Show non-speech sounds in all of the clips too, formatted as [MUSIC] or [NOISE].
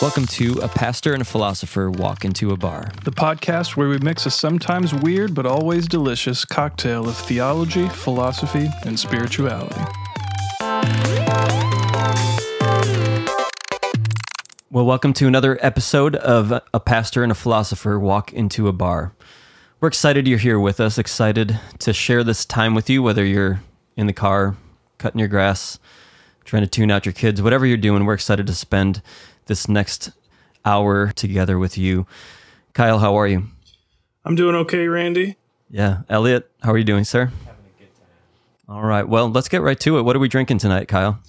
Welcome to A Pastor and a Philosopher Walk into a Bar. The podcast where we mix a sometimes weird but always delicious cocktail of theology, philosophy, and spirituality. Well, welcome to another episode of A Pastor and a Philosopher Walk into a Bar. We're excited you're here with us, excited to share this time with you, whether you're in the car, cutting your grass, trying to tune out your kids, whatever you're doing, we're excited to spend this next hour together with you. Kyle, how are you? I'm doing okay, Randy. Yeah. Elliot, how are you doing, sir? Having a good time. All right. Well, let's get right to it. What are we drinking tonight, Kyle?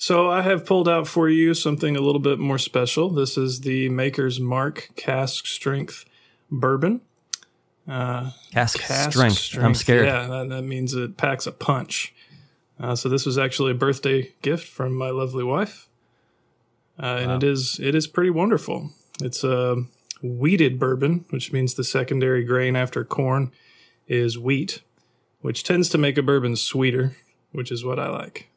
So, I have pulled out for you something a little bit more special. This is the Maker's Mark Cask Strength Bourbon. Uh, cask, cask strength. strength. I'm scared. Yeah, that, that, means it packs a punch. Uh, so this was actually a birthday gift from my lovely wife, uh, and wow. it is it is pretty wonderful. It's a wheated bourbon, which means the secondary grain after corn is wheat, which tends to make a bourbon sweeter, which is what I like.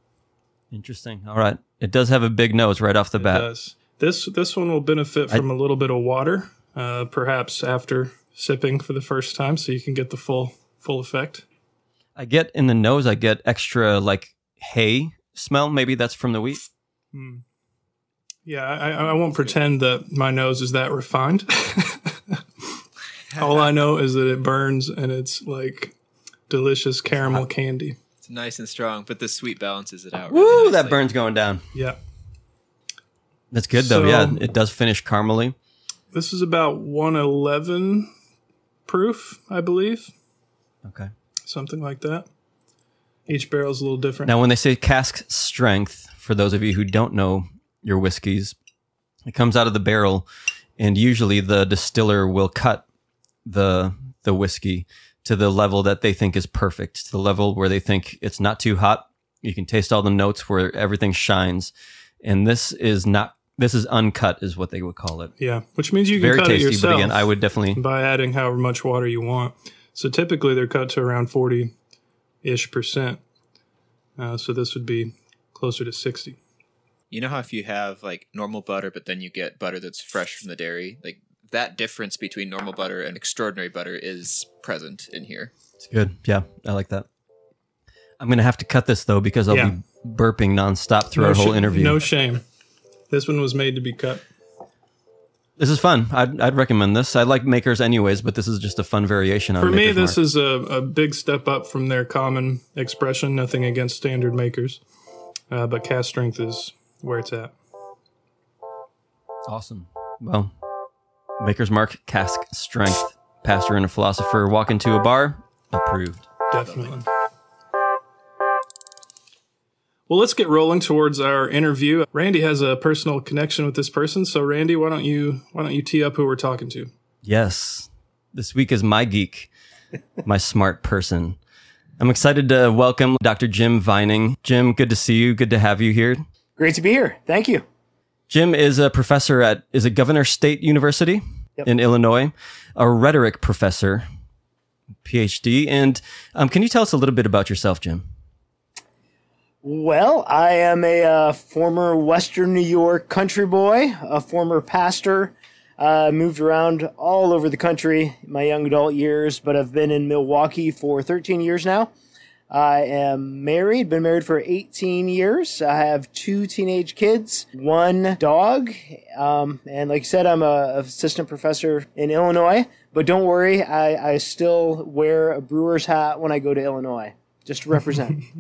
Interesting. All right, it does have a big nose right off the it bat. Does. This this one will benefit from I, a little bit of water, uh, perhaps after sipping for the first time, so you can get the full full effect. I get in the nose, I get extra like hay smell. Maybe that's from the wheat. Hmm. Yeah, I, I won't pretend that my nose is that refined. All I [LAUGHS] know is that it burns and it's like delicious caramel candy. It's nice and strong, but the sweet balances it out. Really Woo, nicely. that burn's going down. Yeah. That's good though. So, yeah, it does finish caramely. This is about 111 proof, I believe. Okay something like that. Each barrel is a little different. Now, when they say cask strength, for those of you who don't know your whiskeys, it comes out of the barrel, and usually the distiller will cut the the whiskey to the level that they think is perfect, to the level where they think it's not too hot. You can taste all the notes where everything shines, and this is not. This is uncut, is what they would call it. Yeah, which means you can Very cut tasty, it yourself. But again, I would definitely by adding however much water you want. So typically they're cut to around 40 ish percent. Uh, so this would be closer to 60. You know how if you have like normal butter, but then you get butter that's fresh from the dairy, like that difference between normal butter and extraordinary butter is present in here. It's good. Yeah, I like that. I'm going to have to cut this though because I'll yeah. be burping nonstop through no our whole sh- interview. No shame. This one was made to be cut. This is fun. I'd, I'd recommend this. I like makers anyways, but this is just a fun variation on For me, this Mark. is a, a big step up from their common expression. Nothing against standard makers, uh, but cask strength is where it's at. Awesome. Well, Maker's Mark, cask strength, pastor and a philosopher walk into a bar, approved. Definitely. Well, let's get rolling towards our interview. Randy has a personal connection with this person, so Randy, why don't you why don't you tee up who we're talking to? Yes, this week is my geek, my [LAUGHS] smart person. I'm excited to welcome Dr. Jim Vining. Jim, good to see you. Good to have you here. Great to be here. Thank you. Jim is a professor at is it Governor State University yep. in Illinois, a rhetoric professor, PhD. And um, can you tell us a little bit about yourself, Jim? Well, I am a uh, former Western New York country boy, a former pastor. Uh, moved around all over the country in my young adult years, but I've been in Milwaukee for 13 years now. I am married, been married for 18 years. I have two teenage kids, one dog, um, and like I said, I'm a assistant professor in Illinois. But don't worry, I, I still wear a brewer's hat when I go to Illinois, just to represent. [LAUGHS]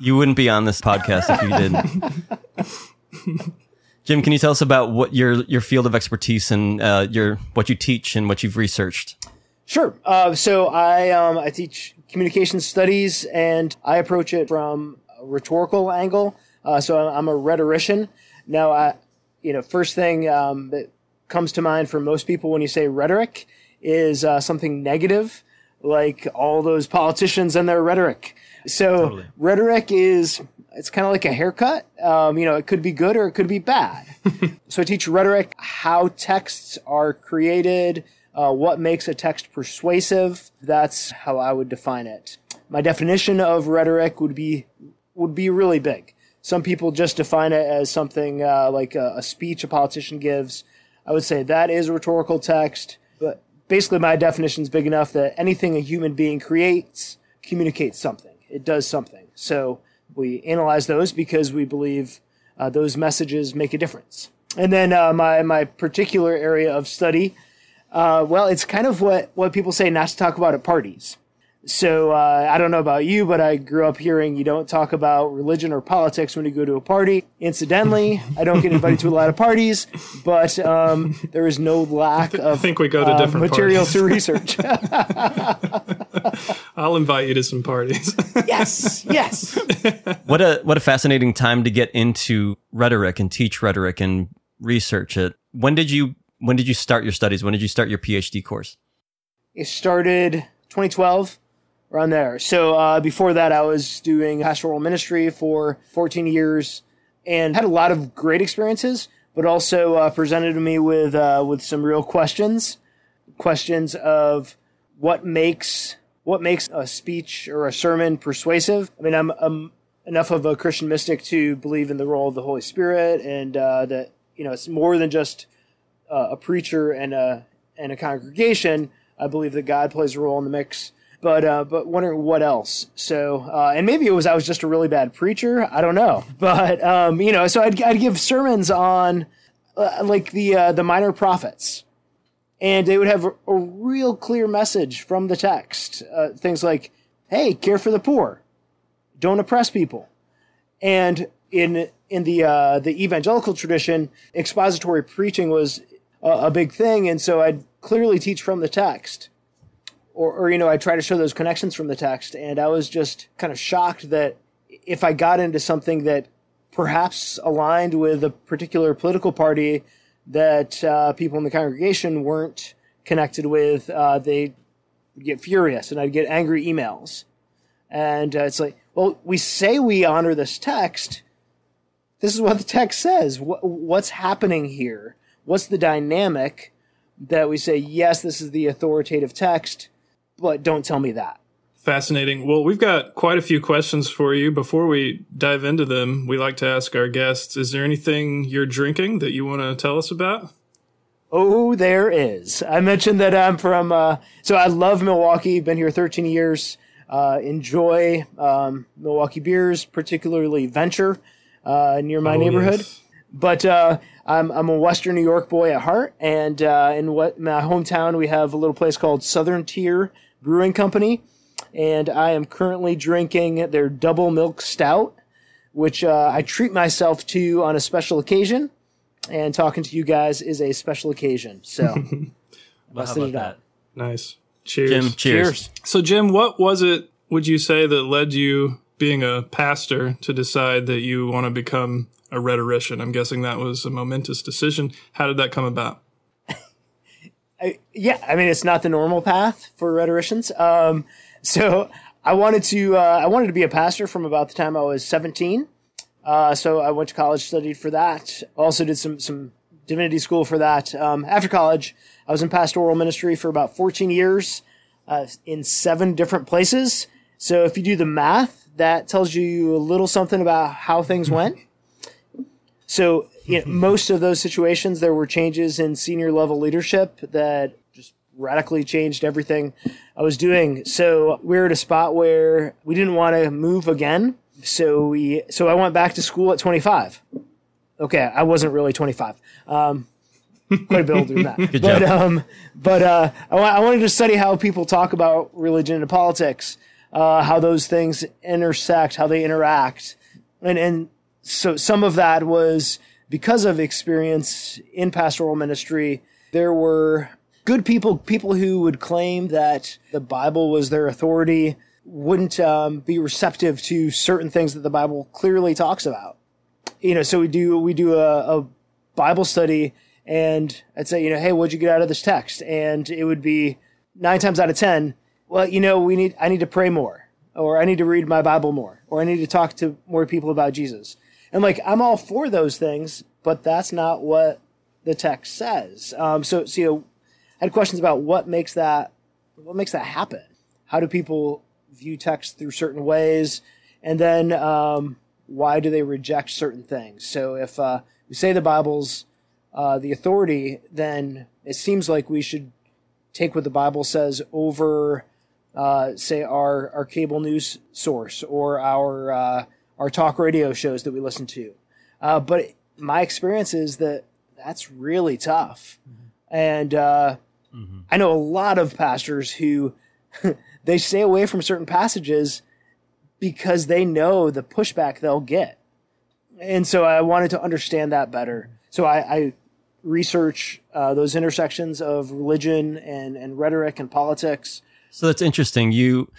You wouldn't be on this podcast if you didn't. [LAUGHS] Jim, can you tell us about what your your field of expertise and uh, your what you teach and what you've researched? Sure. Uh, so I um, I teach communication studies, and I approach it from a rhetorical angle. Uh, so I'm a rhetorician. Now, I, you know, first thing um, that comes to mind for most people when you say rhetoric is uh, something negative, like all those politicians and their rhetoric. So totally. rhetoric is it's kind of like a haircut. Um, you know, it could be good or it could be bad. [LAUGHS] so I teach rhetoric, how texts are created, uh, what makes a text persuasive. That's how I would define it. My definition of rhetoric would be would be really big. Some people just define it as something uh, like a, a, speech a politician gives I would say that is rhetorical text. But basically, my definition is big enough that anything a human being creates communicates something. It does something. So we analyze those because we believe uh, those messages make a difference. And then uh, my my particular area of study, uh, well, it's kind of what what people say not to talk about at parties. So uh, I don't know about you, but I grew up hearing you don't talk about religion or politics when you go to a party. Incidentally, I don't get invited to a lot of parties, but um, there is no lack of I think we go to uh, different material parties. to research. [LAUGHS] [LAUGHS] I'll invite you to some parties. yes, yes. What a what a fascinating time to get into rhetoric and teach rhetoric and research it. When did you when did you start your studies? When did you start your PhD course? It started 2012, around there. So uh, before that, I was doing pastoral ministry for 14 years and had a lot of great experiences, but also uh, presented me with uh, with some real questions, questions of what makes what makes a speech or a sermon persuasive. I mean, I'm, I'm enough of a Christian mystic to believe in the role of the Holy Spirit and uh, that you know it's more than just uh, a preacher and a and a congregation. I believe that God plays a role in the mix. But uh, but wondering what else. So uh, and maybe it was I was just a really bad preacher. I don't know. [LAUGHS] But um, you know, so I'd, I'd give sermons on uh, like the uh, the minor prophets, and they would have a, a real clear message from the text. Uh, things like, "Hey, care for the poor, don't oppress people," and in in the uh, the evangelical tradition, expository preaching was a, big thing, and so I'd clearly teach from the text, or, or you know, I try to show those connections from the text, and I was just kind of shocked that if I got into something that perhaps aligned with a particular political party that uh, people in the congregation weren't connected with, uh, they get furious, and I'd get angry emails, and uh, it's like, well, we say we honor this text. This is what the text says. What, what's happening here? What's the dynamic that we say, yes, this is the authoritative text, but don't tell me that? Fascinating. Well, we've got quite a few questions for you. Before we dive into them, we like to ask our guests Is there anything you're drinking that you want to tell us about? Oh, there is. I mentioned that I'm from, uh, so I love Milwaukee, been here 13 years. Uh, enjoy um, Milwaukee beers, particularly Venture uh, near my Oh, neighborhood. yes. But uh, I'm I'm a Western New York boy at heart, and uh, in what my hometown we have a little place called Southern Tier Brewing Company, and I am currently drinking their double milk stout, which uh, I treat myself to on a special occasion, and talking to you guys is a special occasion. So, [LAUGHS] Well, how about it out. that? Nice. Cheers. Jim, cheers. cheers. So, Jim, what was it, would you say, that led you, being a pastor, to decide that you want to become a rhetorician? I'm guessing that was a momentous decision. How did that come about? [LAUGHS] I, yeah, I mean it's not the normal path for rhetoricians. Um, so I wanted to uh, I wanted to be a pastor from about the time I was 17. Uh, so I went to college, studied for that. Also did some some divinity school for that. Um, after college, I was in pastoral ministry for about 14 years uh, in seven different places. So if you do the math, that tells you a little something about how things [LAUGHS] went. So, you know, [LAUGHS] most of those situations, there were changes in senior level leadership that just radically changed everything I was doing. So we were at a spot where we didn't want to move again. So we, so I went back to school at 25. Okay, I wasn't really 25. Um, quite a bit older than that. [LAUGHS] Good but job. um, but uh, I, wanted to study how people talk about religion and politics, uh, how those things intersect, how they interact, and and so some of that was because of experience in pastoral ministry. There were good people, people who would claim that the Bible was their authority, wouldn't um, be receptive to certain things that the Bible clearly talks about. You know, so we do we do a, a Bible study, and I'd say, you know, hey, what'd you get out of this text? And it would be nine times out of ten, well, you know, we need I need to pray more, or I need to read my Bible more, or I need to talk to more people about Jesus. And like I'm all for those things, but that's not what the text says. Um, so, so you know, I had questions about what makes that what makes that happen. How do people view text through certain ways, and then um, why do they reject certain things? So if uh, we say the Bible's uh, the authority, then it seems like we should take what the Bible says over, uh, say, our, our cable news source or our, uh, our talk radio shows that we listen to. Uh, but my experience is that that's really tough. And uh, I know a lot of pastors who [LAUGHS] they stay away from certain passages because they know the pushback they'll get. And so I wanted to understand that better. So I, I research uh, those intersections of religion and, and rhetoric and politics. So that's interesting. You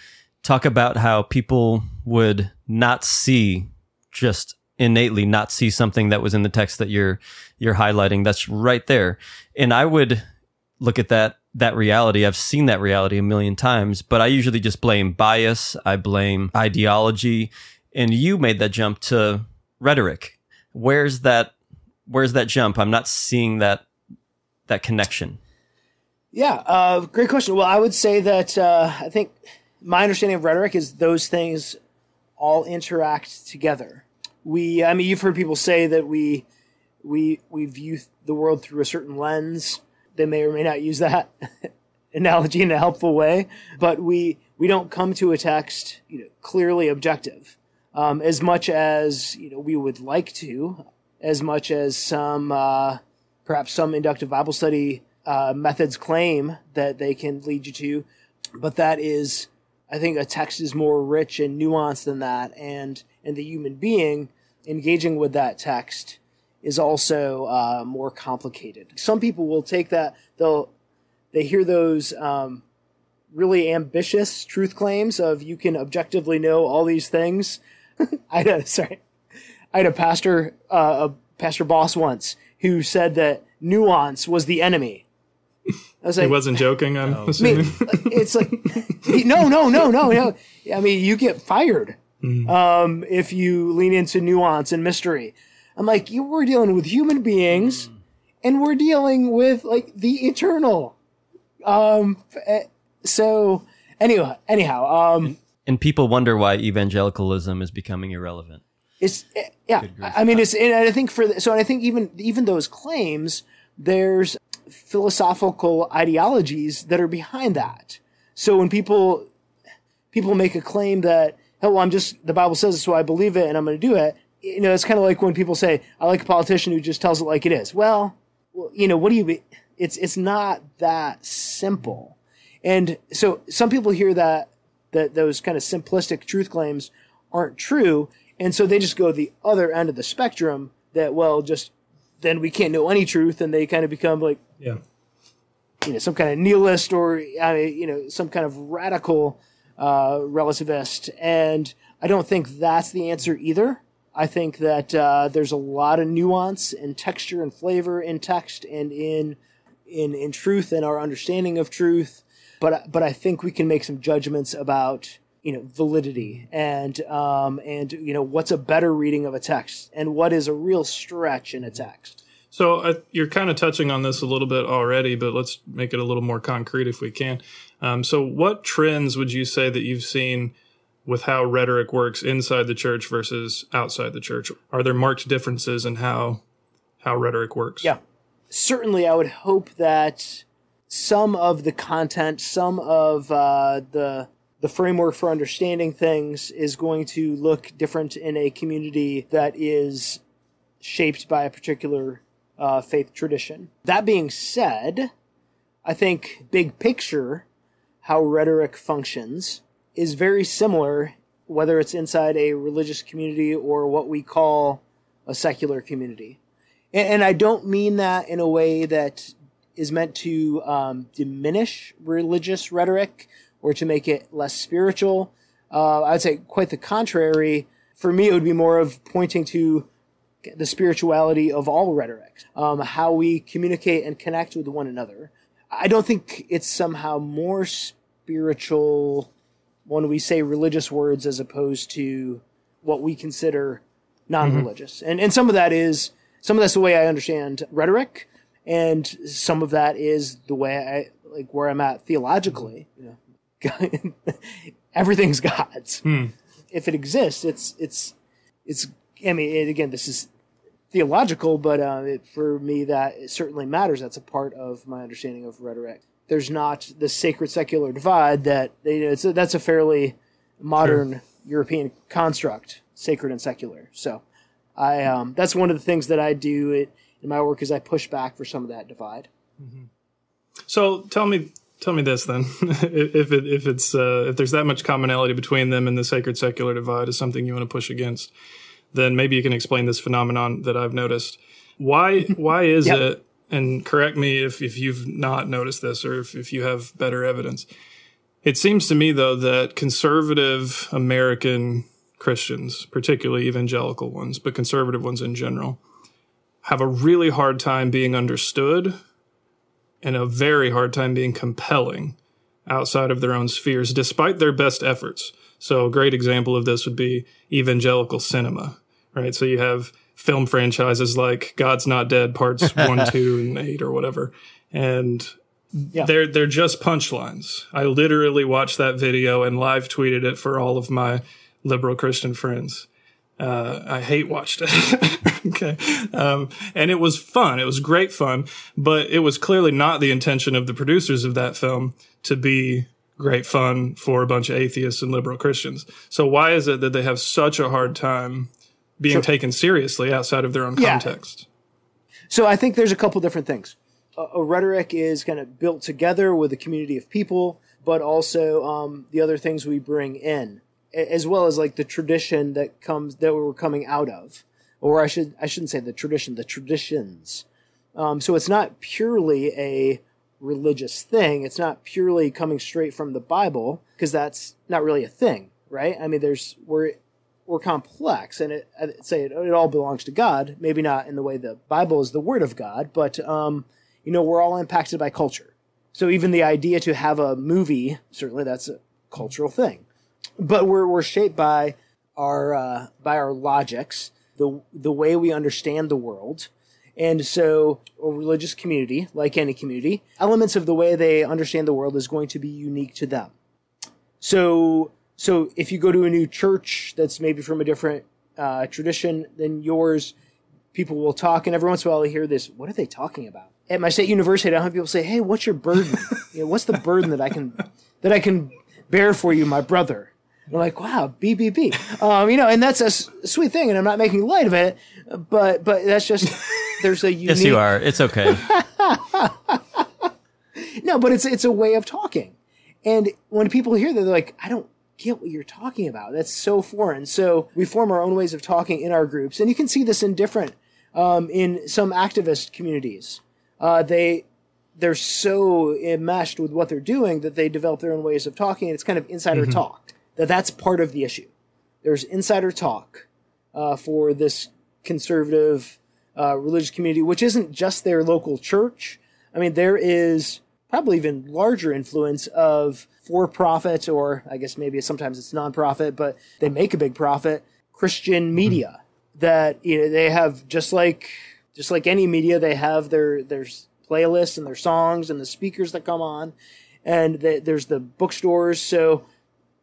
talk about how people would not see just innately not see something that was in the text that you're you're highlighting. That's right there. And i would look at that that reality. I've seen that reality a million times but i usually just blame bias. I blame ideology. And you made that jump to rhetoric. Where's that where's that jump? I'm not seeing that that connection. Yeah, uh, great question. Well, I would say that uh, I think my understanding of rhetoric is those things all interact together. We, I mean, you've heard people say that we we we view the world through a certain lens. They may or may not use that [LAUGHS] analogy in a helpful way, but we we don't come to a text, you know, clearly objective, um, as much as you know we would like to, as much as some uh, perhaps some inductive Bible study uh, methods claim that they can lead you to, but that is, I think, a text is more rich and nuanced than that, and and the human being engaging with that text is also uh, more complicated. Some people will take that they'll they hear those um, really ambitious truth claims of you can objectively know all these things. [LAUGHS] I had a, sorry, I had a pastor uh, a pastor boss once who said that nuance was the enemy. I was like, he wasn't joking. I'm I mean, assuming. it's like [LAUGHS] no, no, no, no, no. I mean, you get fired um, if you lean into nuance and mystery. I'm like, you we're dealing with human beings, and we're dealing with like the eternal. Um, eh, so anyway, anyhow, um, and people wonder why evangelicalism is becoming irrelevant it's eh, yeah. I I mean, it's and I think for the, so I think even even those claims, there's philosophical ideologies that are behind that. So when people people make a claim that, oh, well, I'm just the Bible says it, so I believe it, and I'm going to do it. You know, it's kind of like when people say, "I like a politician who just tells it like it is." Well, you know, what do you? be- It's it's not that simple, and so some people hear that that those kind of simplistic truth claims aren't true, and so they just go the other end of the spectrum. That well, just then we can't know any truth, and they kind of become like yeah. you know some kind of nihilist or I mean, you know some kind of radical uh, relativist, and I don't think that's the answer either. I think that uh, there's a lot of nuance and texture and flavor in text and in in in truth and our understanding of truth, but but I think we can make some judgments about you know validity and um, and you know what's a better reading of a text and what is a real stretch in a text. So you're kind of touching on this a little bit already, but let's make it a little more concrete if we can. Um, so, what trends would you say that you've seen with how rhetoric works inside the church versus outside the church? Are there marked differences in how how rhetoric works? Yeah. Certainly, I would hope that some of the content, some of uh, the the framework for understanding things is going to look different in a community that is shaped by a particular uh, faith tradition. That being said, I think big picture, how rhetoric functions is very similar, whether it's inside a religious community or what we call a secular community. And, and I don't mean that in a way that is meant to um, diminish religious rhetoric or to make it less spiritual. Uh, I would say quite the contrary. For me, it would be more of pointing to the spirituality of all rhetoric, um, how we communicate and connect with one another. I don't think it's somehow more spiritual when we say religious words as opposed to what we consider non-religious. And and some of that is some of that's the way I understand rhetoric, and some of that is the way I like where I'm at theologically. You know, [LAUGHS] everything's God's. If it exists, it's it's it's. I mean, again, this is theological, but uh, it, for me, that it certainly matters. That's a part of my understanding of rhetoric. There's not the sacred secular divide that they, it's a, that's a fairly modern sure. European construct, sacred and secular. So, I um, that's one of the things that I do it, in my work is I push back for some of that divide. Mm-hmm. So tell me, tell me this then: [LAUGHS] if it, if it's uh, if there's that much commonality between them and the sacred secular divide is something you want to push against, then maybe you can explain this phenomenon that I've noticed. Why why is [LAUGHS] yep. it? And correct me if if you've not noticed this or if, if you have better evidence. It seems to me though that conservative American Christians, particularly evangelical ones, but conservative ones in general, have a really hard time being understood and a very hard time being compelling outside of their own spheres, despite their best efforts. So, a great example of this would be evangelical cinema, right? So, you have film franchises like God's Not Dead parts [LAUGHS] one, two, and eight, or whatever. And yeah. they're they're just punchlines. I literally watched that video and live tweeted it for all of my liberal Christian friends. Uh, I hate watched it. [LAUGHS] [LAUGHS] okay. Um, and it was fun. It was great fun, but it was clearly not the intention of the producers of that film to be great fun for a bunch of atheists and liberal Christians. So why is it that they have such a hard time being sure. taken seriously outside of their own yeah. context? So I think there's a couple different things. A, a, rhetoric is kind of built together with a community of people, but also um, the other things we bring in as well as like the tradition that comes that we're coming out of, or I should I shouldn't say the tradition, the traditions. Um, so it's not purely a religious thing. It's not purely coming straight from the Bible because that's not really a thing, right? I mean, there's we're we're complex, and it, I'd say it, it all belongs to God. Maybe not in the way the Bible is the Word of God, but um, you know, we're all impacted by culture. So even the idea to have a movie, certainly that's a cultural thing but we're we're shaped by our uh, by our logics, the the way we understand the world. And so, a religious community, like any community, elements of the way they understand the world is going to be unique to them. So, so if you go to a new church that's maybe from a different uh, tradition than yours, people will talk, and every once in a while I hear this: "What are they talking about?" At my state university, I have people say, "Hey, what's your burden? you know, what's the burden that I can that I can bear for you, my brother?" I'm like, wow, BBB. Um, you know, and that's a s- sweet thing, and I'm not making light of it, but but that's just [LAUGHS] there's a unique. yes, you are. It's okay. [LAUGHS] no, but it's it's a way of talking, and when people hear that, they're like, I don't get what you're talking about. That's so foreign. So we form our own ways of talking in our groups, and you can see this in different um, in some activist communities. Uh, they they're so enmeshed with what they're doing that they develop their own ways of talking. And it's kind of insider mm-hmm. talk that that's part of the issue. There's insider talk uh, for this conservative uh, religious community, which isn't just their local church. I mean, there is probably even larger influence of for-profit, or I guess maybe sometimes it's non-profit, but they make a big profit. Christian mm-hmm. media mm-hmm. that you know they have just like just like any media, they have their their playlists and their songs and the speakers that come on, and the, there's the bookstores. So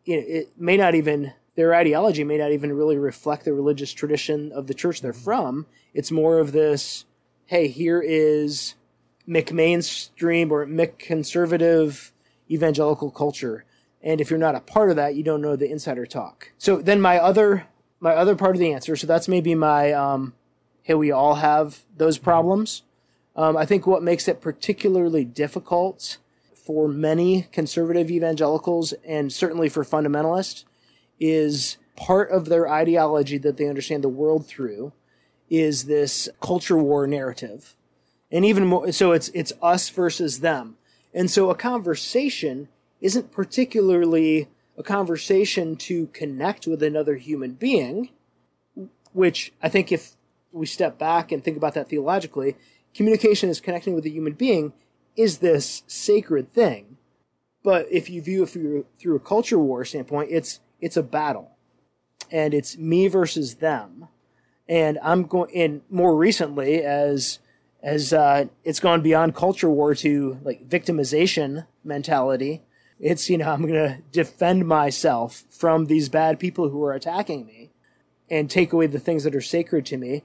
you know, it may not even their ideology may not even really reflect the religious tradition of the church they're from. It's more of this, hey, here is McMainstream or McConservative evangelical culture. And if you're not a part of that, you don't know the insider talk. So then my other my other part of the answer, so that's maybe my um, hey, we all have those problems. Um, I think what makes it particularly difficult for many conservative evangelicals and certainly for fundamentalists is part of their ideology that they understand the world through is this culture war narrative. And even more, so it's, it's us versus them. And so a conversation isn't particularly a conversation to connect with another human being, which I think if we step back and think about that theologically, communication is connecting with a human being is this sacred thing. But if you view it through, through a culture war standpoint, it's it's a battle, and it's me versus them. And I'm going. And more recently, as as uh, it's gone beyond culture war to like victimization mentality, it's you know I'm going to defend myself from these bad people who are attacking me, and take away the things that are sacred to me.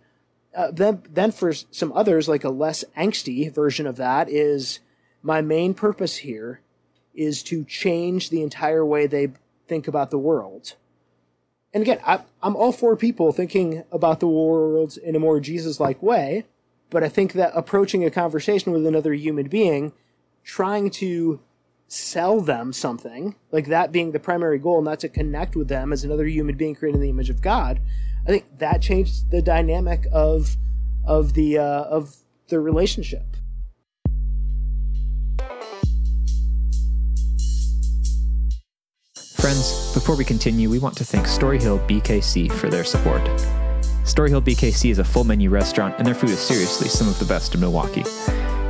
Uh, then, then for some others, like a less angsty version of that, is my main purpose here is to change the entire way they think about the world. And again, I, I'm all for people thinking about the world in a more Jesus like way, but I think that approaching a conversation with another human being, trying to sell them something, like that being the primary goal, not to connect with them as another human being created in the image of God, I think that changed the dynamic of of the uh, of the relationship. Friends, before we continue, we want to thank Storyhill BKC for their support. Storyhill BKC is a full menu restaurant, and their food is seriously some of the best in Milwaukee.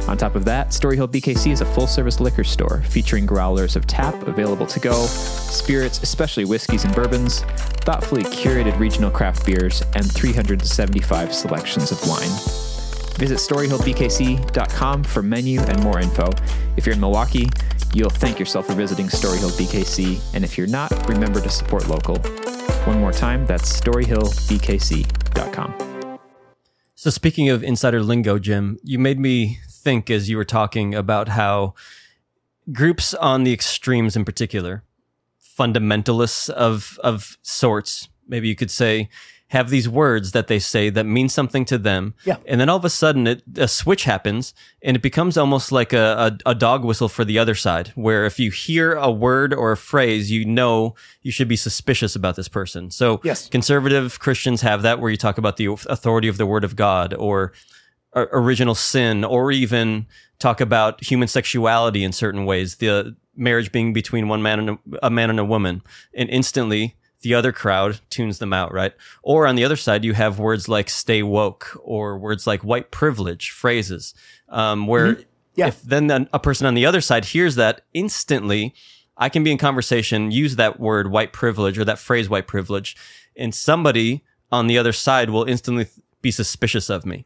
On top of that, Storyhill BKC is a full service liquor store featuring growlers of tap available to go, spirits, especially whiskeys and bourbons, thoughtfully curated regional craft beers, and 375 selections of wine. Visit StoryhillBKC.com for menu and more info. If you're in Milwaukee, you'll thank yourself for visiting Storyhill BKC, and if you're not, remember to support local. One more time, that's StoryhillBKC.com. So, speaking of insider lingo, Jim, you made me think as you were talking about how groups on the extremes, in particular, fundamentalists of of sorts, maybe you could say, have these words that they say that mean something to them. Yeah. And then all of a sudden, it, a switch happens, and it becomes almost like a, a, a dog whistle for the other side. Where if you hear a word or a phrase, you know you should be suspicious about this person. So, Yes. conservative Christians have that, where you talk about the authority of the Word of God, or original sin, or even talk about human sexuality in certain ways. The marriage being between one man and a, a man and a woman, and instantly the other crowd tunes them out, right? Or on the other side, you have words like "stay woke" or words like "white privilege" phrases, um, where Yeah. if then a person on the other side hears that instantly, I can be in conversation, use that word "white privilege" or that phrase "white privilege," and somebody on the other side will instantly be suspicious of me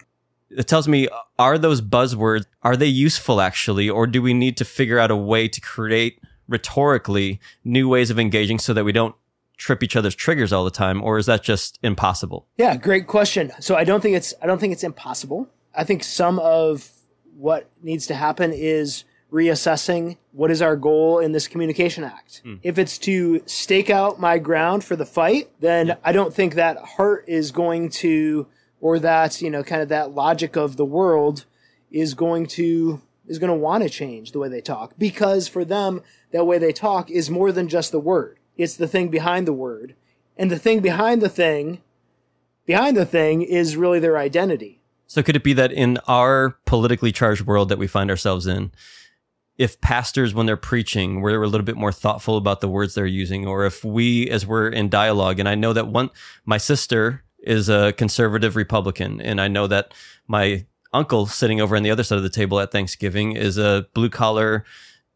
it tells me are those buzzwords are they useful actually or do we need to figure out a way to create rhetorically new ways of engaging so that we don't trip each other's triggers all the time or is that just impossible Yeah, great question. So I don't think it's I don't think it's impossible. I think some of what needs to happen is reassessing what is our goal in this communication act. Hmm. If it's to stake out my ground for the fight, then I don't think that heart is going to or that, you know, kind of that logic of the world is going to is going to want to change the way they talk because for them that way they talk is more than just the word. It's the thing behind the word. And the thing behind the thing behind the thing is really their identity. so could it be that in our politically charged world that we find ourselves in if pastors when they're preaching we're a little bit more thoughtful about the words they're using or if we as we're in dialogue and i know that one my sister is a conservative republican. And i know that my uncle sitting over on the other side of the table at thanksgiving is a blue collar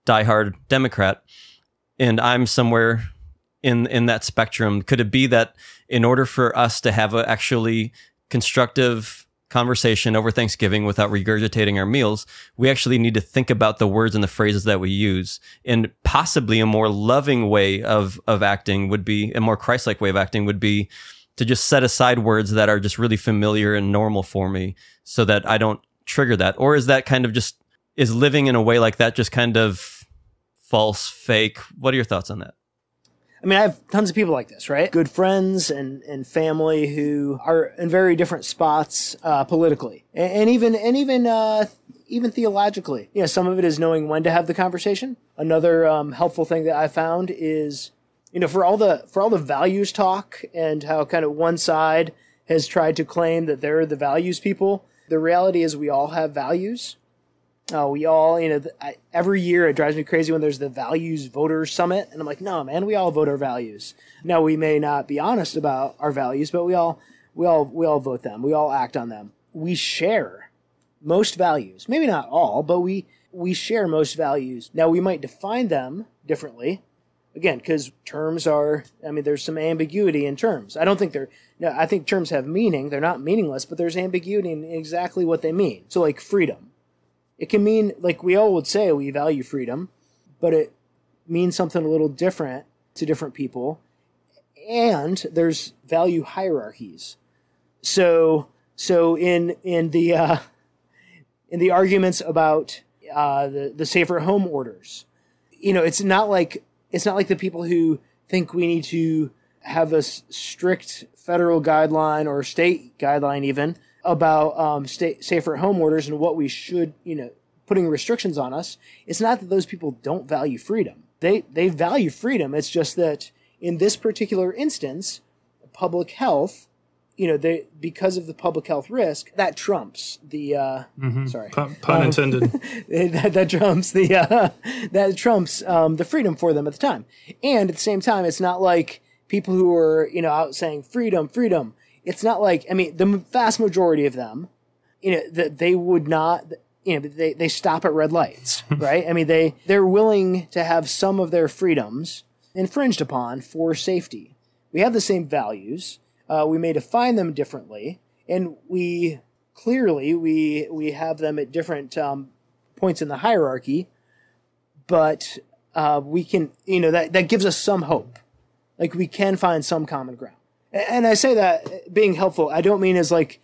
diehard democrat. And i'm somewhere in in that spectrum. Could it be that in order for us to have a actually constructive conversation over Thanksgiving without regurgitating our meals, we actually need to think about the words and the phrases that we use. And possibly a more loving way of, of acting would be, a more Christ like way of acting would be to just set aside words that are just really familiar and normal for me so that I don't trigger that. Or is that kind of just, is living in a way like that just kind of false, fake? What are your thoughts on that? I mean, I have tons of people like this, right? Good friends and, and family who are in very different spots uh, politically, and, and even and even uh, even theologically. You know, some of it is knowing when to have the conversation. Another um, helpful thing that I found is, you know, for all the for all the values talk and how kind of one side has tried to claim that they're the values people. The reality is, we all have values. Uh, we all, you know, I, every year it drives me crazy when there's the values voter summit, and I'm like, no, man, we all vote our values. Now we may not be honest about our values, but we all, we all, we all vote them. We all act on them. We share most values, maybe not all, but we we share most values. Now we might define them differently, again, because terms are. I mean, there's some ambiguity in terms. I don't think they're. No, I think terms have meaning. They're not meaningless, but there's ambiguity in exactly what they mean. So, like freedom it can mean like we all would say we value freedom but it means something a little different to different people and there's value hierarchies so So in in the uh, in the arguments about uh, the the safer home orders, you know, it's not like it's not like the people who think we need to have a strict federal guideline or state guideline even about um, state safer home orders and what we should, you know, putting restrictions on us. It's not that those people don't value freedom. They they value freedom. It's just that in this particular instance, public health, you know, they because of the public health risk, that trumps the uh, Mm-hmm. sorry Pun, pun Um, intended. [LAUGHS] that, that trumps the uh, [LAUGHS] that trumps um, the freedom for them at the time. And at the same time, it's not like people who are you know out saying freedom, freedom. It's not like I mean the vast majority of them, you know, that they would not. You know, they, they stop at red lights, [LAUGHS] right? I mean, they, they're willing to have some of their freedoms infringed upon for safety. We have the same values. Uh, we may define them differently, and we clearly we we have them at different um, points in the hierarchy. But uh, we can, you know, that that gives us some hope. Like we can find some common ground. A- And I say that being helpful. I don't mean as like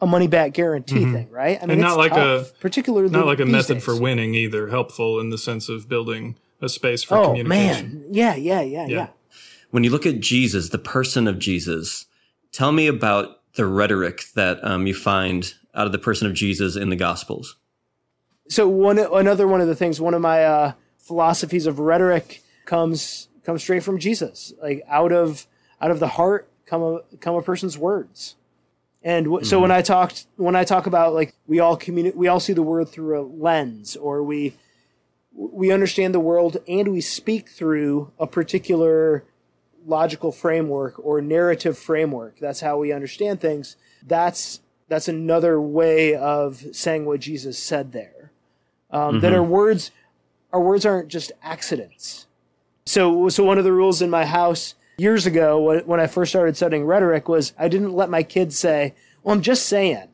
a money back guarantee thing, right? I mean, Mm-hmm. And not it's like tough, a- particularly Not like a method days. for winning either. Helpful in the sense of building a space for Oh communication. man, yeah, yeah, yeah, yeah. When you look at Jesus, the person of Jesus, tell me about the rhetoric that um, you find out of the person of Jesus in the Gospels. so one another one of the things one of my uh, philosophies of rhetoric comes comes straight from Jesus. Like out of out of the heart come a come a person's words. And w- so when I talked when I talk about like we all communi- we all see the world through a lens or we we understand the world and we speak through a particular logical framework or narrative framework. That's how we understand things. That's that's another way of saying what Jesus said there. Um, that our words our words aren't just accidents. So so one of the rules in my house years ago when, I first started studying rhetoric was I didn't let my kids say well I'm just saying.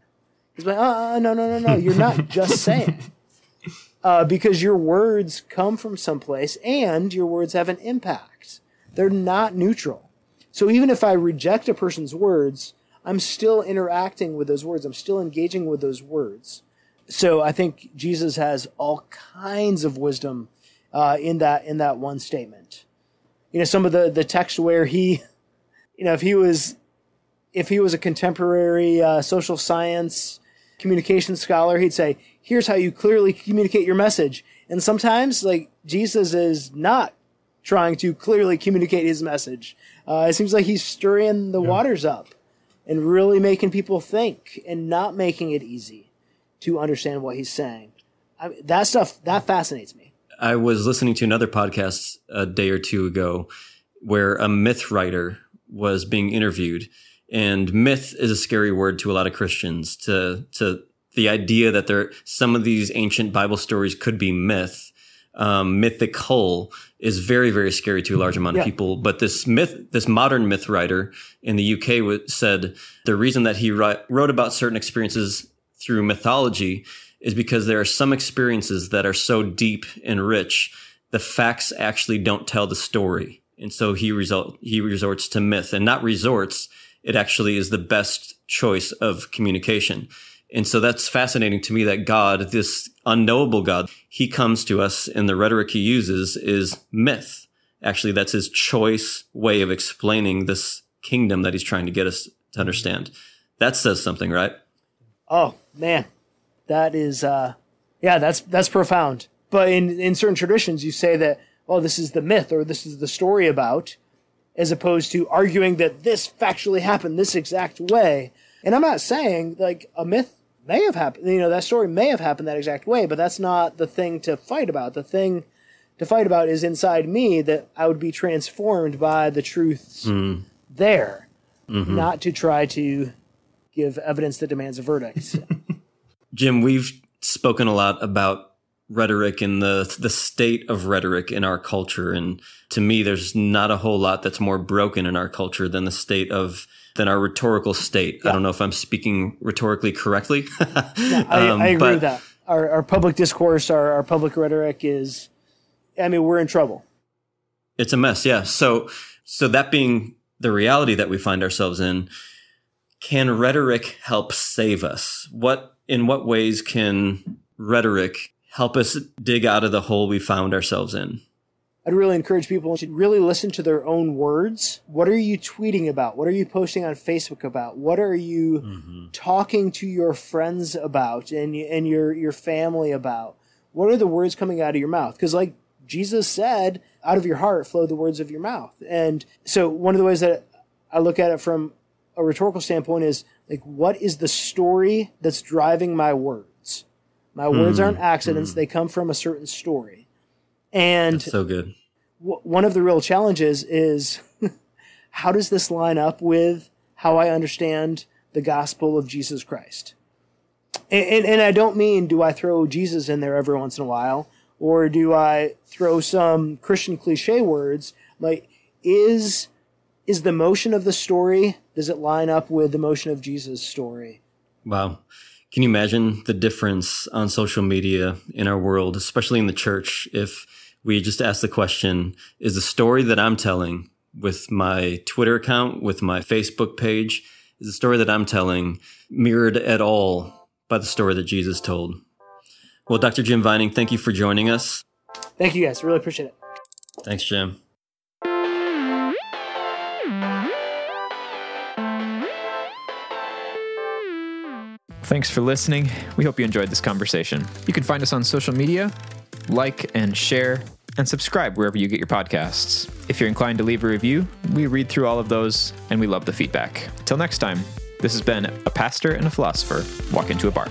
He's like uh, uh, no no no no you're not [LAUGHS] just saying. Uh, because your words come from someplace and your words have an impact. They're not neutral. So even if I reject a person's words, I'm still interacting with those words. I'm still engaging with those words. So I think Jesus has all kinds of wisdom uh, in that in that one statement. You know, some of the the text where he, you know, if he was if he was a contemporary uh, social science communication scholar, he'd say, "Here's how you clearly communicate your message." And sometimes, like Jesus is not trying to clearly communicate his message. Uh, it seems like he's stirring the waters up and really making people think and not making it easy to understand what he's saying. I, that stuff that fascinates me. I was listening to another podcast a day or two ago where a myth writer was being interviewed. And myth is a scary word to a lot of Christians to, to the idea that there, some of these ancient Bible stories could be myth, um, mythical is very, very scary to a large amount Yeah. of people. But this myth, this modern myth writer in the UK wa- said the reason that he wrote about certain experiences through mythology is because there are some experiences that are so deep and rich, the facts actually don't tell the story. And so he result, he resorts to myth and not resorts. It actually is the best choice of communication. And so that's fascinating to me that God, this unknowable God, he comes to us and the rhetoric he uses is myth. Actually, that's his choice way of explaining this kingdom that he's trying to get us to understand. That says something, right? Oh man, that is uh, yeah, that's that's profound. But in in certain traditions, you say that oh, this is the myth or this is the story about, as opposed to arguing that this factually happened this exact way. And I'm not saying like a myth may have happened, you know, that story may have happened that exact way, but that's not the thing to fight about. The thing to fight about is inside me that I would be transformed by the truths hmm. there, mm-hmm. not to try to give evidence that demands a verdict. [LAUGHS] Jim, we've spoken a lot about rhetoric and the the state of rhetoric in our culture and to me there's not a whole lot that's more broken in our culture than the state of than our rhetorical state. I don't know if I'm speaking rhetorically correctly. [LAUGHS] I, Um, I agree but- with that. Our, our public discourse, our, our public rhetoric is, I mean, we're in trouble. It's a mess, yeah. So, so that being the reality that we find ourselves in, can rhetoric help save us? What in what ways can rhetoric help us dig out of the hole we found ourselves in? I'd really encourage people to really listen to their own words. What are you tweeting about? What are you posting on Facebook about? What are you mm-hmm. talking to your friends about and and your your family about? What are the words coming out of your mouth? Because like Jesus said, out of your heart flow the words of your mouth. And so one of the ways that I look at it from a rhetorical standpoint is like what is the story that's driving my words? My mm-hmm. words aren't accidents; mm-hmm. they come from a certain story. And that's so good. W- one of the real challenges is [LAUGHS] how does this line up with how I understand the gospel of Jesus Christ? And, and, and, I don't mean do I throw Jesus in there every once in a while, or do I throw some Christian cliche words like is is the motion of the story does it line up with the motion of Jesus' story? Wow. Can you imagine the difference on social media in our world, especially in the church, if we just ask the question, is the story that I'm telling with my Twitter account, with my Facebook page, is the story that I'm telling mirrored at all by the story that Jesus told? Well, Dr. Jim Vining, thank you for joining us. Thank you guys. Really appreciate it. Thanks, Jim. Thanks for listening. We hope you enjoyed this conversation. You can find us on social media, like and share, and subscribe wherever you get your podcasts. If you're inclined to leave a review, we read through all of those and we love the feedback. Until next time, this has been A Pastor and a Philosopher Walk into a Bar.